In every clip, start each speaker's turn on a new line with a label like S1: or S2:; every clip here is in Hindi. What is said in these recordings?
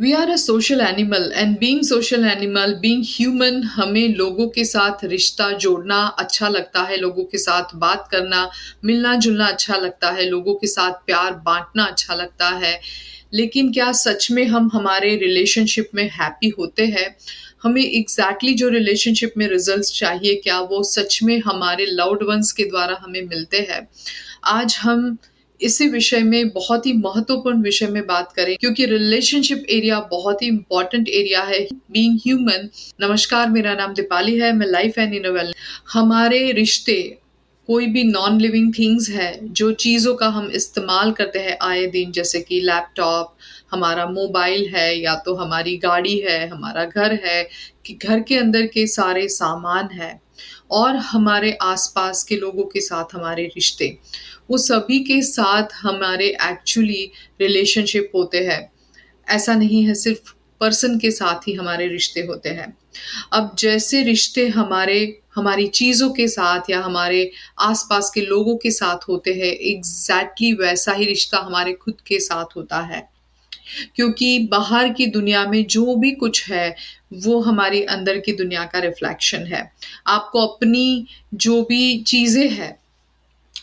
S1: We are a social animal and being social animal being human हमें लोगों के साथ रिश्ता जोड़ना अच्छा लगता है, लोगों के साथ बात करना, मिलना जुलना अच्छा लगता है, लोगों के साथ प्यार बांटना अच्छा लगता है। लेकिन क्या सच में हम हमारे रिलेशनशिप में हैप्पी होते हैं? हमें एग्जैक्टली exactly जो रिलेशनशिप में रिजल्ट्स चाहिए, क्या वो सच में हमारे लव्ड वंस के द्वारा हमें मिलते हैं? आज हम इसी विषय में, बहुत ही महत्वपूर्ण विषय में बात करें, क्योंकि रिलेशनशिप एरिया बहुत ही इंपॉर्टेंट एरिया है। बीइंग ह्यूमन नमस्कार, मेरा नाम दीपाली है, मैं लाइफ एंड इनोवेल हमारे रिश्ते, कोई भी नॉन लिविंग थिंग्स है, जो चीज़ों का हम इस्तेमाल करते हैं आए दिन, जैसे कि लैपटॉप हमारा मोबाइल है, या तो हमारी गाड़ी है, हमारा घर है, कि घर के अंदर के सारे सामान है, और हमारे आसपास के लोगों के साथ हमारे रिश्ते। वो सभी के साथ हमारे एक्चुअली रिलेशनशिप होते हैं। ऐसा नहीं है, सिर्फ़ पर्सन के साथ ही हमारे रिश्ते होते हैं। अब जैसे रिश्ते हमारे, हमारी चीज़ों के साथ या हमारे आसपास के लोगों के साथ होते हैं एग्जैक्टली exactly वैसा ही रिश्ता हमारे खुद के साथ होता है। क्योंकि बाहर की दुनिया में जो भी कुछ है, वो हमारी अंदर की दुनिया का रिफ्लेक्शन है। आपको अपनी जो भी चीज़ें हैं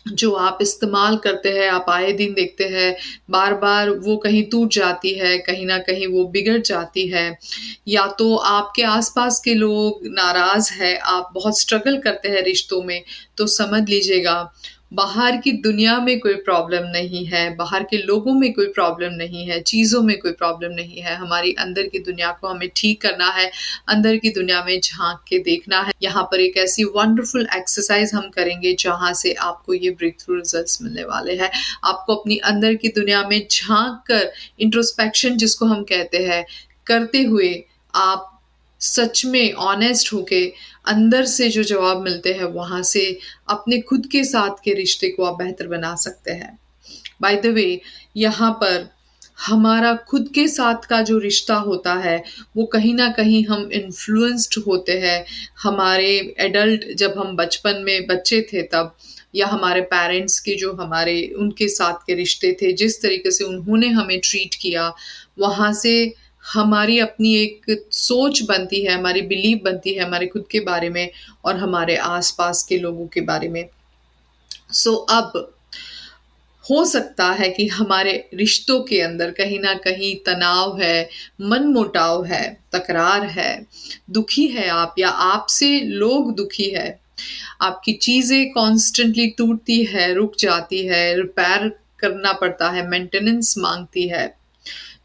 S1: जो आप इस्तेमाल करते हैं, आप आए दिन देखते हैं बार बार वो कहीं टूट जाती है, कहीं ना कहीं वो बिगड़ जाती है। या तो आपके आसपास के लोग नाराज़ है, आप बहुत स्ट्रगल करते हैं रिश्तों में तो समझ लीजिएगा। बाहर की दुनिया में कोई प्रॉब्लम नहीं है, बाहर के लोगों में कोई प्रॉब्लम नहीं है, चीज़ों में कोई प्रॉब्लम नहीं है। हमारी अंदर की दुनिया को हमें ठीक करना है, अंदर की दुनिया में झाँक के देखना है। यहाँ पर एक ऐसी वंडरफुल एक्सरसाइज हम करेंगे जहाँ से आपको ये ब्रेक थ्रू रिज़ल्ट मिलने वाले हैं। आपको अपनी अंदर की दुनिया में झाँक कर इंट्रोस्पेक्शन जिसको हम कहते हैं, करते हुए आप सच में ऑनेस्ट होके अंदर से जो जवाब मिलते हैं, वहाँ से अपने खुद के साथ के रिश्ते को आप बेहतर बना सकते हैं। बाय द वे यहाँ पर हमारा खुद के साथ का जो रिश्ता होता है, वो कहीं ना कहीं हम इन्फ्लुएंस्ड होते हैं। हमारे एडल्ट जब हम बचपन में बच्चे थे तब, या हमारे पेरेंट्स के जो हमारे, उनके साथ के रिश्ते थे, जिस तरीके से उन्होंने हमें ट्रीट किया, वहाँ से हमारी अपनी एक सोच बनती है हमारी बिलीव बनती है हमारे खुद के बारे में और हमारे आसपास के लोगों के बारे में। सो so, अब हो सकता है कि हमारे रिश्तों के अंदर कहीं ना कहीं तनाव है मन मोटाव है तकरार है दुखी है आप या आपसे लोग दुखी है। आपकी चीज़ें कॉन्स्टेंटली टूटती है रुक जाती है रिपेयर करना पड़ता है मेंटेनेंस मांगती है।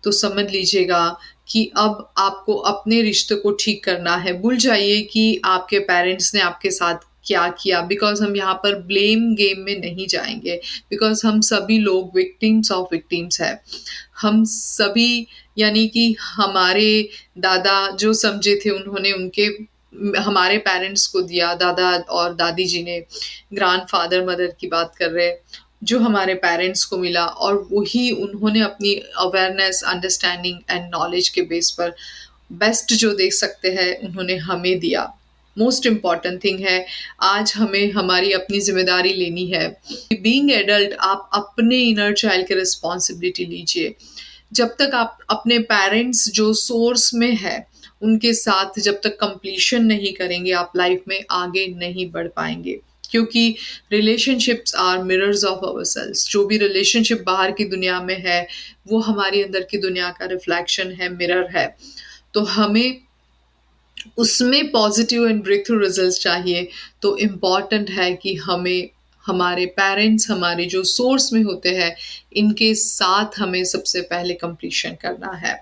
S1: तो समझ लीजिएगा कि अब आपको अपने रिश्ते को ठीक करना है। भूल जाइए कि आपके पेरेंट्स ने आपके साथ क्या किया। बिकॉज़ हम यहाँ पर ब्लेम गेम में नहीं जाएँगे। बिकॉज़ हम सभी लोग विक्टिम्स ऑफ़ विक्टिम्स है। हम सभी, यानी कि हमारे दादा जो समझे थे उन्होंने उनके, हमारे पेरेंट्स को दिया। दादा और दादी जी ने ग्रांड फादर मदर की बात कर रहे जो हमारे पेरेंट्स को मिला और वही उन्होंने अपनी अवेयरनेस अंडरस्टैंडिंग एंड नॉलेज के बेस पर बेस्ट जो देख सकते हैं, उन्होंने हमें दिया। मोस्ट इंपॉर्टेंट थिंग है, आज हमें हमारी अपनी ज़िम्मेदारी लेनी है। बींग एडल्ट आप अपने इनर चाइल्ड की रिस्पॉन्सिबिलिटी लीजिए। जब तक आप अपने पेरेंट्स जो सोर्स में है, उनके साथ जब तक कंप्लीशन नहीं करेंगे, आप लाइफ में आगे नहीं बढ़ पाएँगे। क्योंकि relationships are mirrors of our selves जो भी रिलेशनशिप बाहर की दुनिया में है, वो हमारी अंदर की दुनिया का रिफ्लेक्शन है मिरर है। तो हमें उसमें positive and breakthrough result चाहिए तो इंपॉर्टेंट है कि हमें, हमारे पेरेंट्स हमारे जो सोर्स में होते हैं, इनके साथ हमें सबसे पहले कंप्लीशन करना है।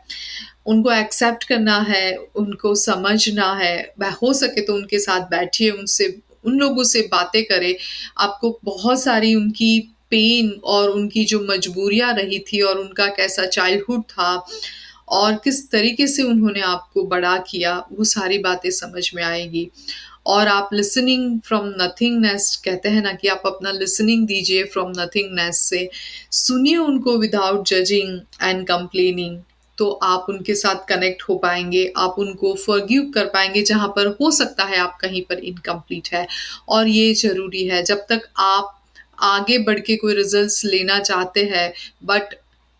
S1: उनको एक्सेप्ट करना है, उनको समझना है, हो सके तो उनके साथ बैठिए, उनसे उन लोगों से बातें करें। आपको बहुत सारी उनकी पेन और उनकी जो मजबूरियाँ रही थी और उनका कैसा चाइल्डहुड था और किस तरीके से उन्होंने आपको बड़ा किया, वो सारी बातें समझ में आएगी। और आप लिसनिंग फ्रॉम नथिंग नथिंगनेस कहते हैं ना कि आप अपना लिसनिंग दीजिए फ्रॉम नथिंग नथिंगनेस से। सुनिए उनको विदाउट जजिंग एंड कंप्लेनिंग तो आप उनके साथ कनेक्ट हो पाएँगे, आप उनको फॉरगिव कर पाएँगे जहाँ पर हो सकता है आप कहीं पर इनकम्प्लीट है। और ये ज़रूरी है, जब तक आप आगे बढ़ के कोई रिजल्ट्स लेना चाहते हैं बट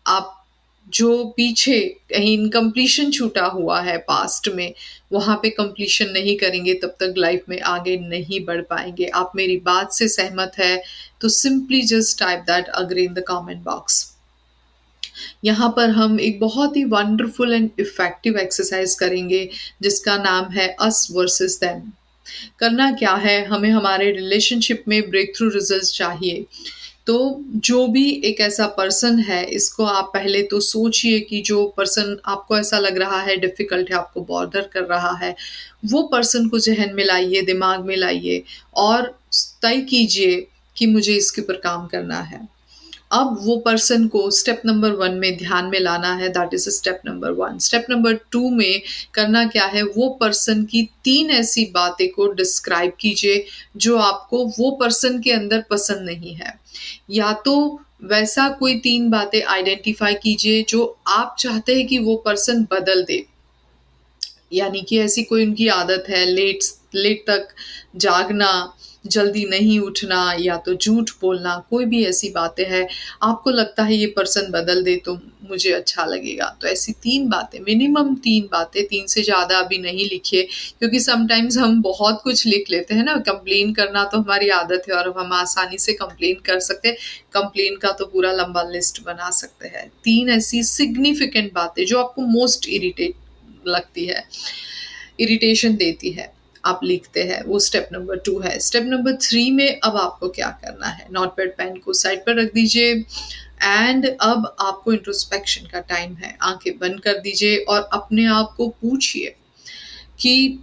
S1: आप जो पीछे कहीं इनकम्प्लीशन छूटा हुआ है पास्ट में, वहाँ पे कंप्लीशन नहीं करेंगे, तब तक लाइफ में आगे नहीं बढ़ पाएँगे। आप मेरी बात से सहमत है तो simply just type that agree in the comment box यहाँ पर हम एक बहुत ही वंडरफुल एंड इफ़ेक्टिव एक्सरसाइज करेंगे, जिसका नाम है अस वर्सेस देम करना क्या है? हमें हमारे रिलेशनशिप में ब्रेक थ्रू रिज़ल्ट चाहिए। तो जो भी एक ऐसा पर्सन है, इसको आप पहले तो सोचिए कि जो पर्सन आपको ऐसा लग रहा है डिफ़िकल्ट है, आपको बॉर्डर कर रहा है, वो पर्सन को जहन में लाइए, दिमाग में लाइए और तय कीजिए कि मुझे इसके ऊपर काम करना है। अब वो पर्सन को स्टेप नंबर वन में ध्यान में लाना है that is step number one step number two में करना क्या है? वो पर्सन की तीन ऐसी बातें को डिस्क्राइब कीजिए जो आपको वो पर्सन के अंदर पसंद नहीं है। या तो वैसा कोई तीन बातें आइडेंटिफाई कीजिए जो आप चाहते हैं कि वो पर्सन बदल दे। यानी कि ऐसी कोई उनकी आदत है लेट लेट तक जागना जल्दी नहीं उठना या तो झूठ बोलना, कोई भी ऐसी बातें हैं, आपको लगता है ये पर्सन बदल दे तो मुझे अच्छा लगेगा। तो ऐसी तीन बातें मिनिमम तीन बातें, तीन से ज़्यादा अभी नहीं लिखिए, क्योंकि समटाइम्स हम बहुत कुछ लिख लेते हैं ना। कंप्लेन करना तो हमारी आदत है और हम आसानी से कंप्लेन कर सकते हैं। कंप्लेन का तो पूरा लंबा लिस्ट बना सकते हैं। तीन ऐसी सिग्निफिकेंट बातें जो आपको मोस्ट इरिटेट लगती है इरिटेशन देती है। आप लिखते हैं, वो स्टेप नंबर टू है। स्टेप नंबर थ्री में अब आपको क्या करना है? नोट पैड पेन को साइड पर रख दीजिए एंड अब आपको इंट्रोस्पेक्शन का टाइम है। आँखें बंद कर दीजिए और अपने आप को पूछिए कि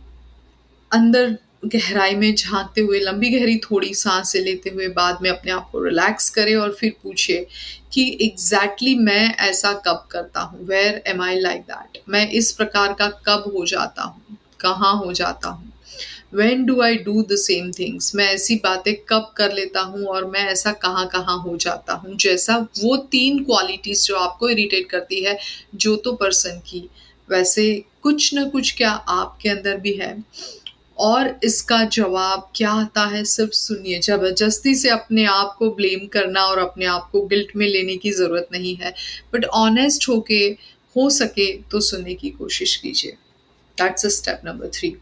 S1: अंदर गहराई में झांकते हुए, लंबी गहरी थोड़ी साँसें लेते हुए बाद में अपने आप को रिलैक्स करें और फिर पूछिए कि एग्जैक्टली exactly मैं ऐसा कब करता हूँ? Where am I like that मैं इस प्रकार का कब हो जाता हूँ? कहाँ हो जाता हूँ? When do I do the same things मैं ऐसी बातें कब कर लेता हूँ और मैं ऐसा कहाँ कहाँ हो जाता हूँ? जैसा वो तीन क्वालिटीज़ जो आपको इरिटेट करती है, जो तो पर्सन की। वैसे कुछ न कुछ क्या आपके अंदर भी है। और इसका जवाब क्या आता है सिर्फ़ सुनिए। ज़बरदस्ती से अपने आप को ब्लेम करना और अपने आप को गिल्ट में लेने की ज़रूरत नहीं है बट ऑनेस्ट होके हो सके तो सुनने की कोशिश कीजिए। That's a step number three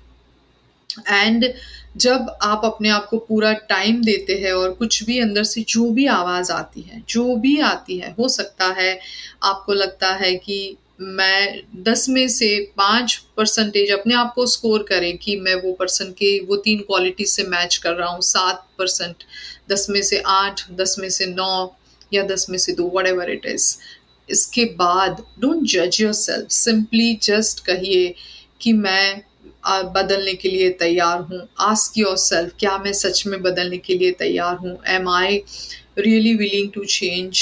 S1: and जब आप अपने आप को पूरा टाइम देते हैं और कुछ भी अंदर से जो भी आवाज़ आती है, जो भी आती है, हो सकता है आपको लगता है कि मैं दस में से पाँच परसेंटेज अपने आप को स्कोर करें कि मैं वो पर्सन के, वो तीन क्वालिटी से मैच कर रहा हूँ। सात परसेंट दस में से आठ, दस में से नौ या दस में से दो वट एवर इट इज़ इसके बाद डोंट जज योर सेल्फ सिंपली जस्ट कहिए कि मैं बदलने के लिए तैयार हूँ। आस्क योर सेल्फ क्या मैं सच में बदलने के लिए तैयार हूँ? Am I really willing to change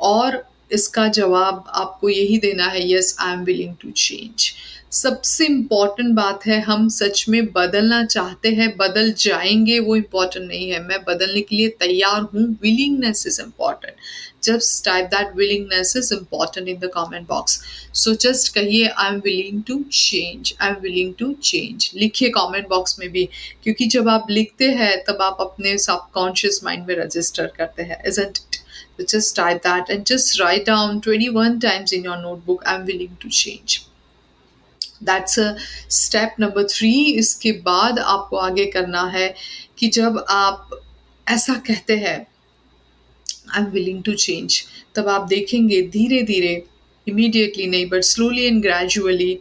S1: और इसका जवाब आपको यही देना है yes I am willing to change सबसे इंपॉर्टेंट बात है हम सच में बदलना चाहते हैं बदल जाएँगे वो इंपॉर्टेंट नहीं है। मैं बदलने के लिए तैयार हूँ। Willingness is important just type that willingness is important in the comment box so just कहिए I am willing to change I am willing to change लिखिए कॉमेंट बॉक्स में भी। क्योंकि जब आप लिखते हैं तब आप अपने सबकॉन्शियस माइंड में रजिस्टर करते हैं is it So just type that and just write down 21 times in your notebook, I'm willing to change. That's step number three इसके बाद आपको आगे करना है कि जब आप ऐसा कहते हैं I am willing to change तब आप देखेंगे धीरे धीरे इमीडिएटली नहीं बट स्लोली एंड ग्रेजुअली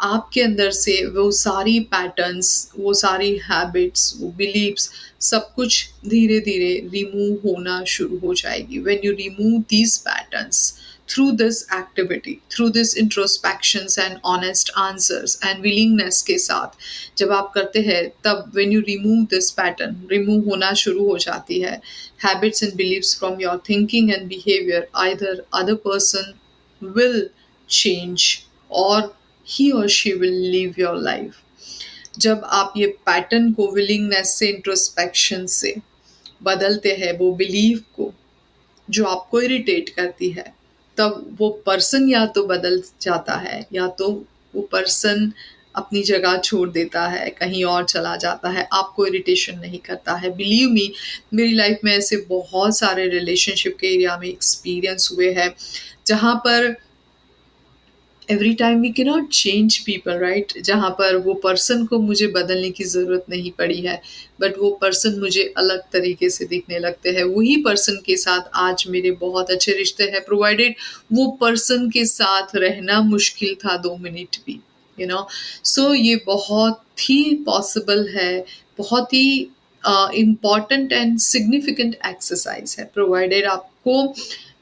S1: आपके अंदर से वो सारी पैटर्न्स वो सारी हैबिट्स वो बिलीव्स सब कुछ धीरे धीरे रिमूव होना शुरू हो जाएगी। When you remove these patterns through this activity through this introspections and honest answers and willingness के साथ जब आप करते हैं, तब when you remove this pattern remove होना शुरू हो जाती है। Habits and believes from your thinking and behaviour either other person will change और ही और she will leave your life जब आप ये पैटर्न को विलिंगनेस से इंट्रोस्पेक्शन से बदलते हैं, वो बिलीव को, जो आपको इरिटेट करती है तब वो पर्सन या तो बदल जाता है, या तो वो पर्सन अपनी जगह छोड़ देता है, कहीं और चला जाता है, आपको इरिटेशन नहीं करता है। बिलीव मी मेरी लाइफ में ऐसे बहुत सारे रिलेशनशिप के एरिया में एक्सपीरियंस हुए हैं, जहाँ पर every time we not change people right जहाँ पर वो पर्सन को मुझे बदलने की ज़रूरत नहीं पड़ी है बट वो पर्सन मुझे अलग तरीके से दिखने लगते हैं। वही पर्सन के साथ आज मेरे बहुत अच्छे रिश्ते हैं प्रोवाइडेड वो पर्सन के साथ रहना मुश्किल था दो मिनट भी यू नो सो ये बहुत ही पॉसिबल है, बहुत ही इंपॉर्टेंट एंड सिग्निफिकेंट एक्सरसाइज है प्रोवाइडेड आपको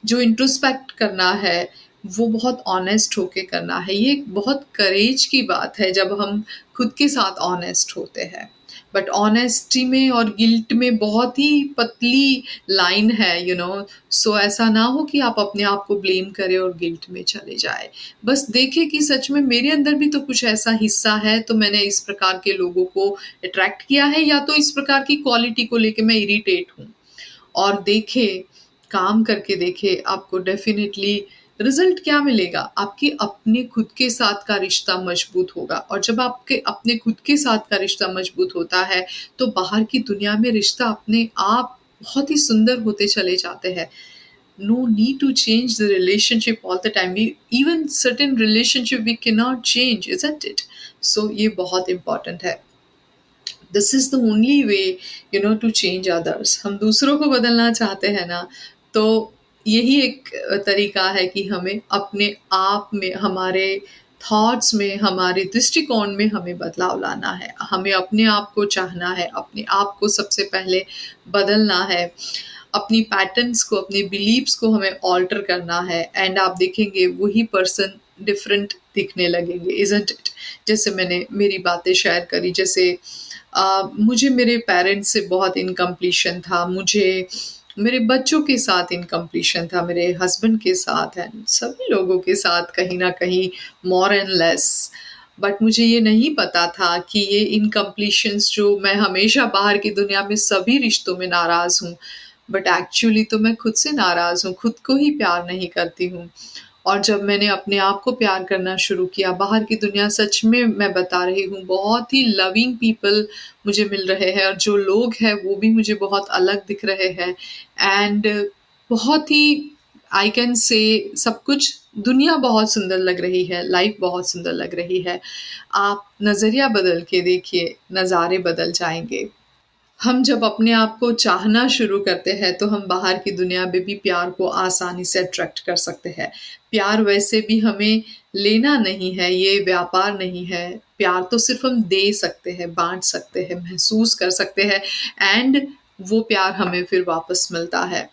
S1: जो इंट्रोस्पेक्ट करना है वो बहुत ऑनेस्ट होके करना है। ये बहुत करेज की बात है जब हम खुद के साथ ऑनेस्ट होते हैं। बट ऑनेस्टी में और गिल्ट में बहुत ही पतली लाइन है यू नो सो ऐसा ना हो कि आप अपने आप को ब्लेम करें और गिल्ट में चले जाए। बस देखें कि सच में मेरे अंदर भी तो कुछ ऐसा हिस्सा है तो मैंने इस प्रकार के लोगों को अट्रैक्ट किया है या तो इस प्रकार की क्वालिटी को लेके मैं इरिटेट हूँ। और देखे, काम करके देखे, आपको डेफिनेटली रिज़ल्ट क्या मिलेगा? आपके अपने खुद के साथ का रिश्ता मज़बूत होगा। और जब आपके अपने खुद के साथ का रिश्ता मज़बूत होता है तो बाहर की दुनिया में रिश्ता अपने आप बहुत ही सुंदर होते चले जाते हैं। No need to change the relationship all the time. We, even certain relationship we cannot change, isn't it? So, ये बहुत important है। This is the only way you know to change others हम दूसरों को बदलना चाहते हैं ना तो यही एक तरीका है कि हमें अपने आप में हमारे थॉट्स में हमारे दृष्टिकोण में हमें बदलाव लाना है। हमें अपने आप को चाहना है अपने आप को सबसे पहले बदलना है। अपनी पैटर्न्स को अपनी बिलीव्स को हमें ऑल्टर करना है। एंड आप देखेंगे वही पर्सन डिफरेंट दिखने लगेंगे इजेंट इट जैसे मैंने मेरी बातें शेयर करी जैसे आ, मुझे मेरे पेरेंट्स से बहुत इनकम्प्लीशन था। मुझे मेरे बच्चों के साथ इनकम्प्लीशन था, मेरे हस्बैंड के साथ एंड सभी लोगों के साथ कहीं ना कहीं मोर एंड लेस बट मुझे ये नहीं पता था कि ये इनकम्प्लीशंस जो मैं हमेशा बाहर की दुनिया में सभी रिश्तों में नाराज़ हूँ बट एक्चुअली तो मैं खुद से नाराज़ हूँ, खुद को ही प्यार नहीं करती हूँ। और जब मैंने अपने आप को प्यार करना शुरू किया, बाहर की दुनिया सच में मैं बता रही हूँ, बहुत ही लविंग पीपल मुझे मिल रहे हैं और जो लोग हैं वो भी मुझे बहुत अलग दिख रहे हैं। एंड बहुत ही आई कैन से सब कुछ दुनिया बहुत सुंदर लग रही है लाइफ बहुत सुंदर लग रही है। आप नज़रिया बदल के देखिए, नज़ारे बदल जाएँगे। हम जब अपने आप को चाहना शुरू करते हैं तो हम बाहर की दुनिया में भी प्यार को आसानी से अट्रैक्ट कर सकते हैं। प्यार वैसे भी हमें लेना नहीं है, ये व्यापार नहीं है। प्यार तो सिर्फ़ हम दे सकते हैं, बांट सकते हैं, महसूस कर सकते हैं एंड वो प्यार हमें फिर वापस मिलता है।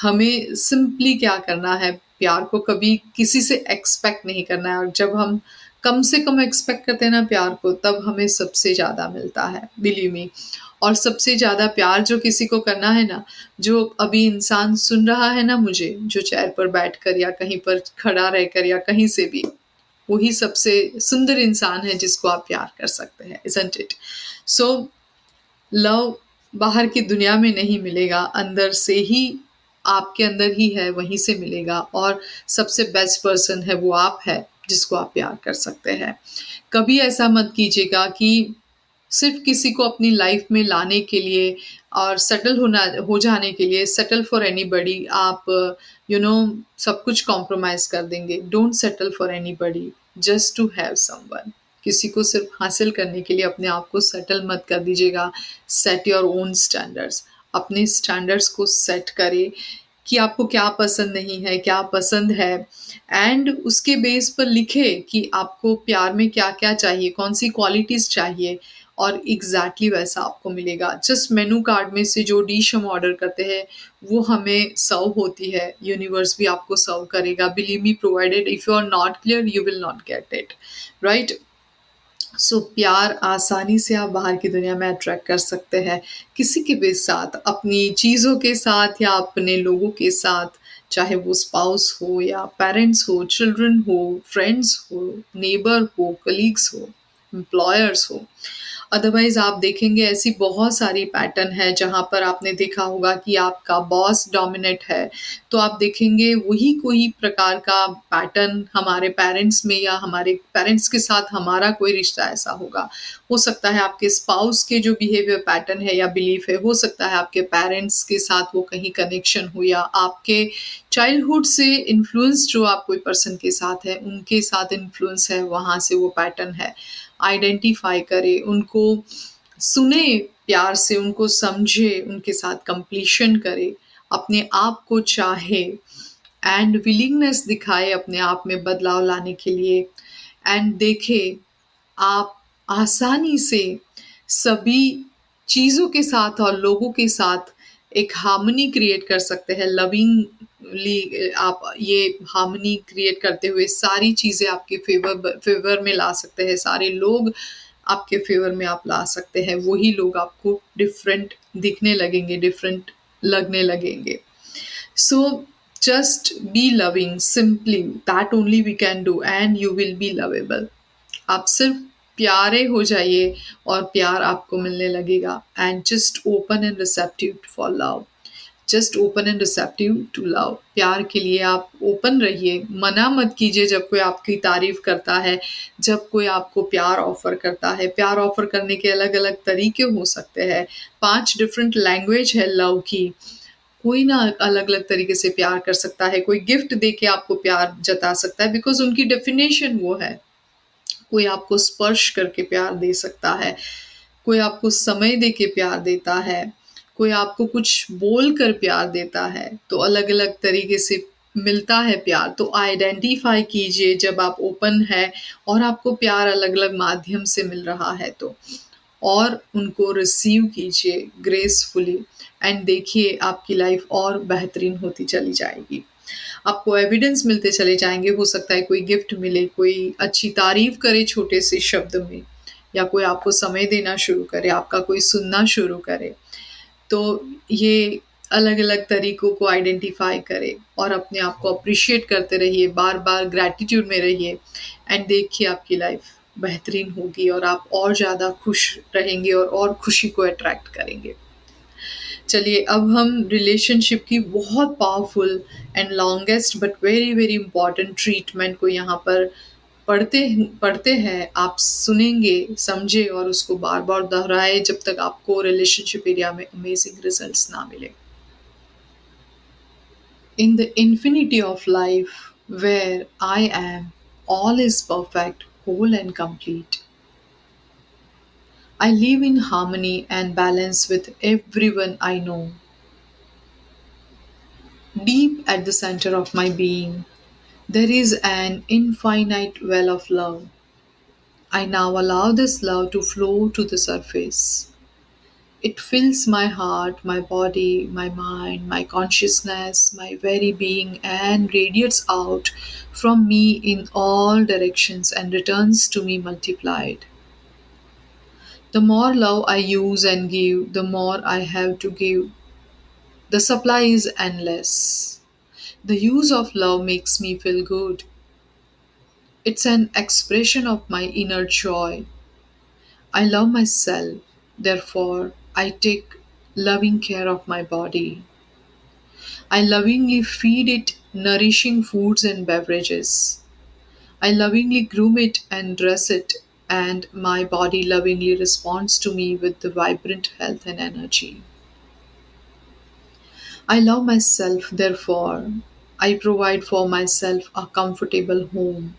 S1: हमें सिंपली क्या करना है? प्यार को कभी किसी से एक्सपेक्ट नहीं करना है, और जब हम कम से कम एक्सपेक्ट करते हैं ना प्यार को, तब हमें सबसे ज़्यादा मिलता है बिलीव मी और सबसे ज़्यादा प्यार जो किसी को करना है ना, जो अभी इंसान सुन रहा है ना मुझे, जो चेयर पर बैठ कर या कहीं पर खड़ा रहकर या कहीं से भी, वही सबसे सुंदर इंसान है जिसको आप प्यार कर सकते हैं इजेंट इट सो लव बाहर की दुनिया में नहीं मिलेगा, अंदर से ही, आपके अंदर ही है, वहीं से मिलेगा और सबसे बेस्ट पर्सन है वो आप है, जिसको आप प्यार कर सकते हैं। कभी ऐसा मत कीजिएगा कि सिर्फ़ किसी को अपनी लाइफ में लाने के लिए और सेटल होना, हो जाने के लिए सेटल फॉर एनी बडी आप यू नो सब कुछ कॉम्प्रोमाइज़ कर देंगे। Don't settle for anybody just to have someone किसी को सिर्फ़ हासिल करने के लिए अपने आप को सेटल मत कर दीजिएगा। सेट योर ओन स्टैंडर्ड्स अपने स्टैंडर्ड्स को सेट करें कि आपको क्या पसंद नहीं है, क्या पसंद है। एंड उसके बेस पर लिखे कि आपको प्यार में क्या क्या चाहिए, कौन सी क्वालिटीज़ चाहिए। और एग्जैक्टली exactly वैसा आपको मिलेगा। जस्ट मेनू कार्ड में से जो डिश हम ऑर्डर करते हैं, वो हमें सर्व होती है। यूनिवर्स भी आपको सर्व करेगा। Believe me provided if you are not clear you will not get it right so प्यार आसानी से आप बाहर की दुनिया में अट्रैक्ट कर सकते हैं। किसी के भी साथ, अपनी चीज़ों के साथ या अपने लोगों के साथ, चाहे वो स्पाउस हो या पेरेंट्स हो चिल्ड्रन हो फ्रेंड्स हो नेबर हो कलीग्स हो एम्प्लॉयर्स हो। अदरवाइज़ आप देखेंगे ऐसी बहुत सारी पैटर्न है जहाँ पर आपने देखा होगा कि आपका बॉस डोमिनेट है। तो आप देखेंगे वही कोई प्रकार का पैटर्न हमारे पेरेंट्स में या हमारे पेरेंट्स के साथ हमारा कोई रिश्ता ऐसा होगा। हो सकता है आपके स्पाउस के जो बिहेवियर पैटर्न है या बिलीफ है, हो सकता है आपके पेरेंट्स के साथ वो कहीं कनेक्शन हो या आपके चाइल्डहुड से इन्फ्लुएंस जो आप कोई पर्सन के साथ है, उनके साथ इन्फ्लुएंस है, वहाँ से वो पैटर्न है। आइडेंटिफाई करे, उनको सुने, प्यार से उनको समझे, उनके साथ कंप्लीशन करे, अपने आप को चाहे एंड विलिंगनेस दिखाए अपने आप में बदलाव लाने के लिए एंड देखे, आप आसानी से सभी चीज़ों के साथ और लोगों के साथ एक हार्मनी क्रिएट कर सकते हैं लविंगली आप ये हार्मनी क्रिएट करते हुए सारी चीज़ें आपके फेवर फेवर में ला सकते हैं, सारे लोग आपके फेवर में आप ला सकते हैं, वही लोग आपको डिफरेंट दिखने लगेंगे डिफरेंट लगने लगेंगे। So just be loving simply that only we can do and you will be lovable आप सिर्फ़ प्यारे हो जाइए और प्यार आपको मिलने लगेगा। And just open and receptive for love just open and receptive to love प्यार के लिए आप ओपन रहिए। मना मत कीजिए जब कोई आपकी तारीफ़ करता है, जब कोई आपको प्यार ऑफ़र करता है। प्यार ऑफ़र करने के अलग अलग तरीके हो सकते हैं। पाँच डिफरेंट लैंग्वेज है लव की। कोई ना अलग अलग तरीके से प्यार कर सकता है। कोई गिफ्ट दे के आपको प्यार जता सकता है। बिकॉज़ उनकी डेफिनेशन वो है। कोई आपको स्पर्श करके प्यार दे सकता है, कोई आपको समय दे के प्यार देता है, कोई आपको कुछ बोल कर प्यार देता है तो अलग अलग तरीके से मिलता है प्यार। तो आइडेंटिफाई कीजिए जब आप ओपन है और आपको प्यार अलग अलग माध्यम से मिल रहा है तो। और उनको रिसीव कीजिए ग्रेसफुली एंड देखिए आपकी लाइफ और बेहतरीन होती चली जाएगी। आपको एविडेंस मिलते चले जाएँगे, हो सकता है कोई गिफ्ट मिले, कोई अच्छी तारीफ़ करे छोटे से शब्द में, या कोई आपको समय देना शुरू करे, आपका कोई सुनना शुरू करे तो ये अलग अलग तरीकों को आइडेंटिफाई करे और अपने आप को अप्रिशिएट करते रहिए बार बार ग्रैटिट्यूड में रहिए एंड देखिए आपकी लाइफ बेहतरीन होगी और आप और ज़्यादा खुश रहेंगे और और खुशी को अट्रैक्ट करेंगे। चलिए, अब हम रिलेशनशिप की बहुत powerful and longest but very very important treatment को यहाँ पर पढ़ते पढ़ते हैं। आप सुनेंगे, समझे और उसको बार बार दोहराए जब तक आपको रिलेशनशिप एरिया में अमेजिंग रिजल्ट्स ना मिले। In the infinity of life where I am all is perfect whole and complete I live in harmony and balance with everyone I know. Deep at the center of my being, there is an infinite well of love. I now allow this love to flow to the surface. It fills my heart, my body, my mind, my consciousness, my very being, and radiates out from me in all directions and returns to me multiplied. The more love I use and give, the more I have to give. The supply is endless. The use of love makes me feel good. It's an expression of my inner joy. I love myself, therefore, I take loving care of my body. I lovingly feed it nourishing foods and beverages. I lovingly groom it and dress it and my body lovingly responds to me with the vibrant health and energy. I love myself, therefore, I provide for myself a comfortable home,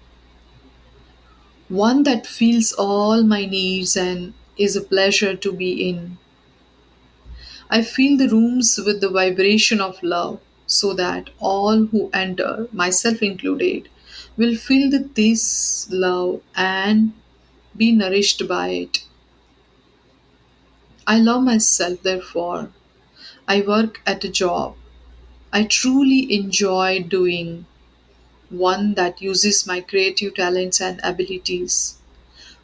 S1: one that feels all my needs and is a pleasure to be in. I fill the rooms with the vibration of love so that all who enter, myself included, will feel this love and be nourished by it. I love myself, therefore. I work at a job I truly enjoy doing, one that uses my creative talents and abilities.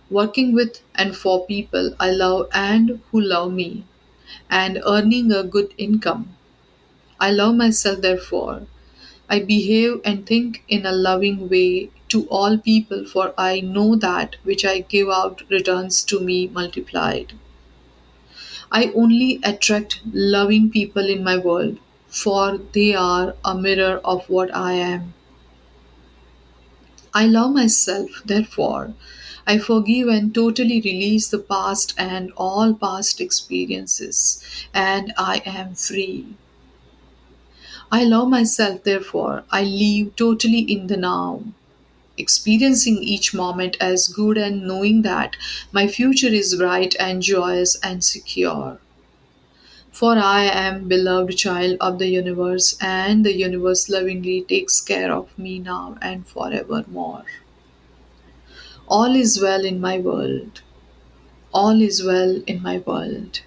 S1: Working with and for people I love and who love me, and earning a good income. I love myself, therefore. I behave and think in a loving way to all people, for I know that which I give out returns to me multiplied. I only attract loving people in my world, for they are a mirror of what I am. I love myself, therefore, I forgive and totally release the past and all past experiences, and I am free. I love myself, therefore, I live totally in the now, experiencing each moment as good and knowing that my future is bright and joyous and secure. For I am beloved child of the universe, and the universe lovingly takes care of me now and forevermore. All is well in my world. All is well in my world.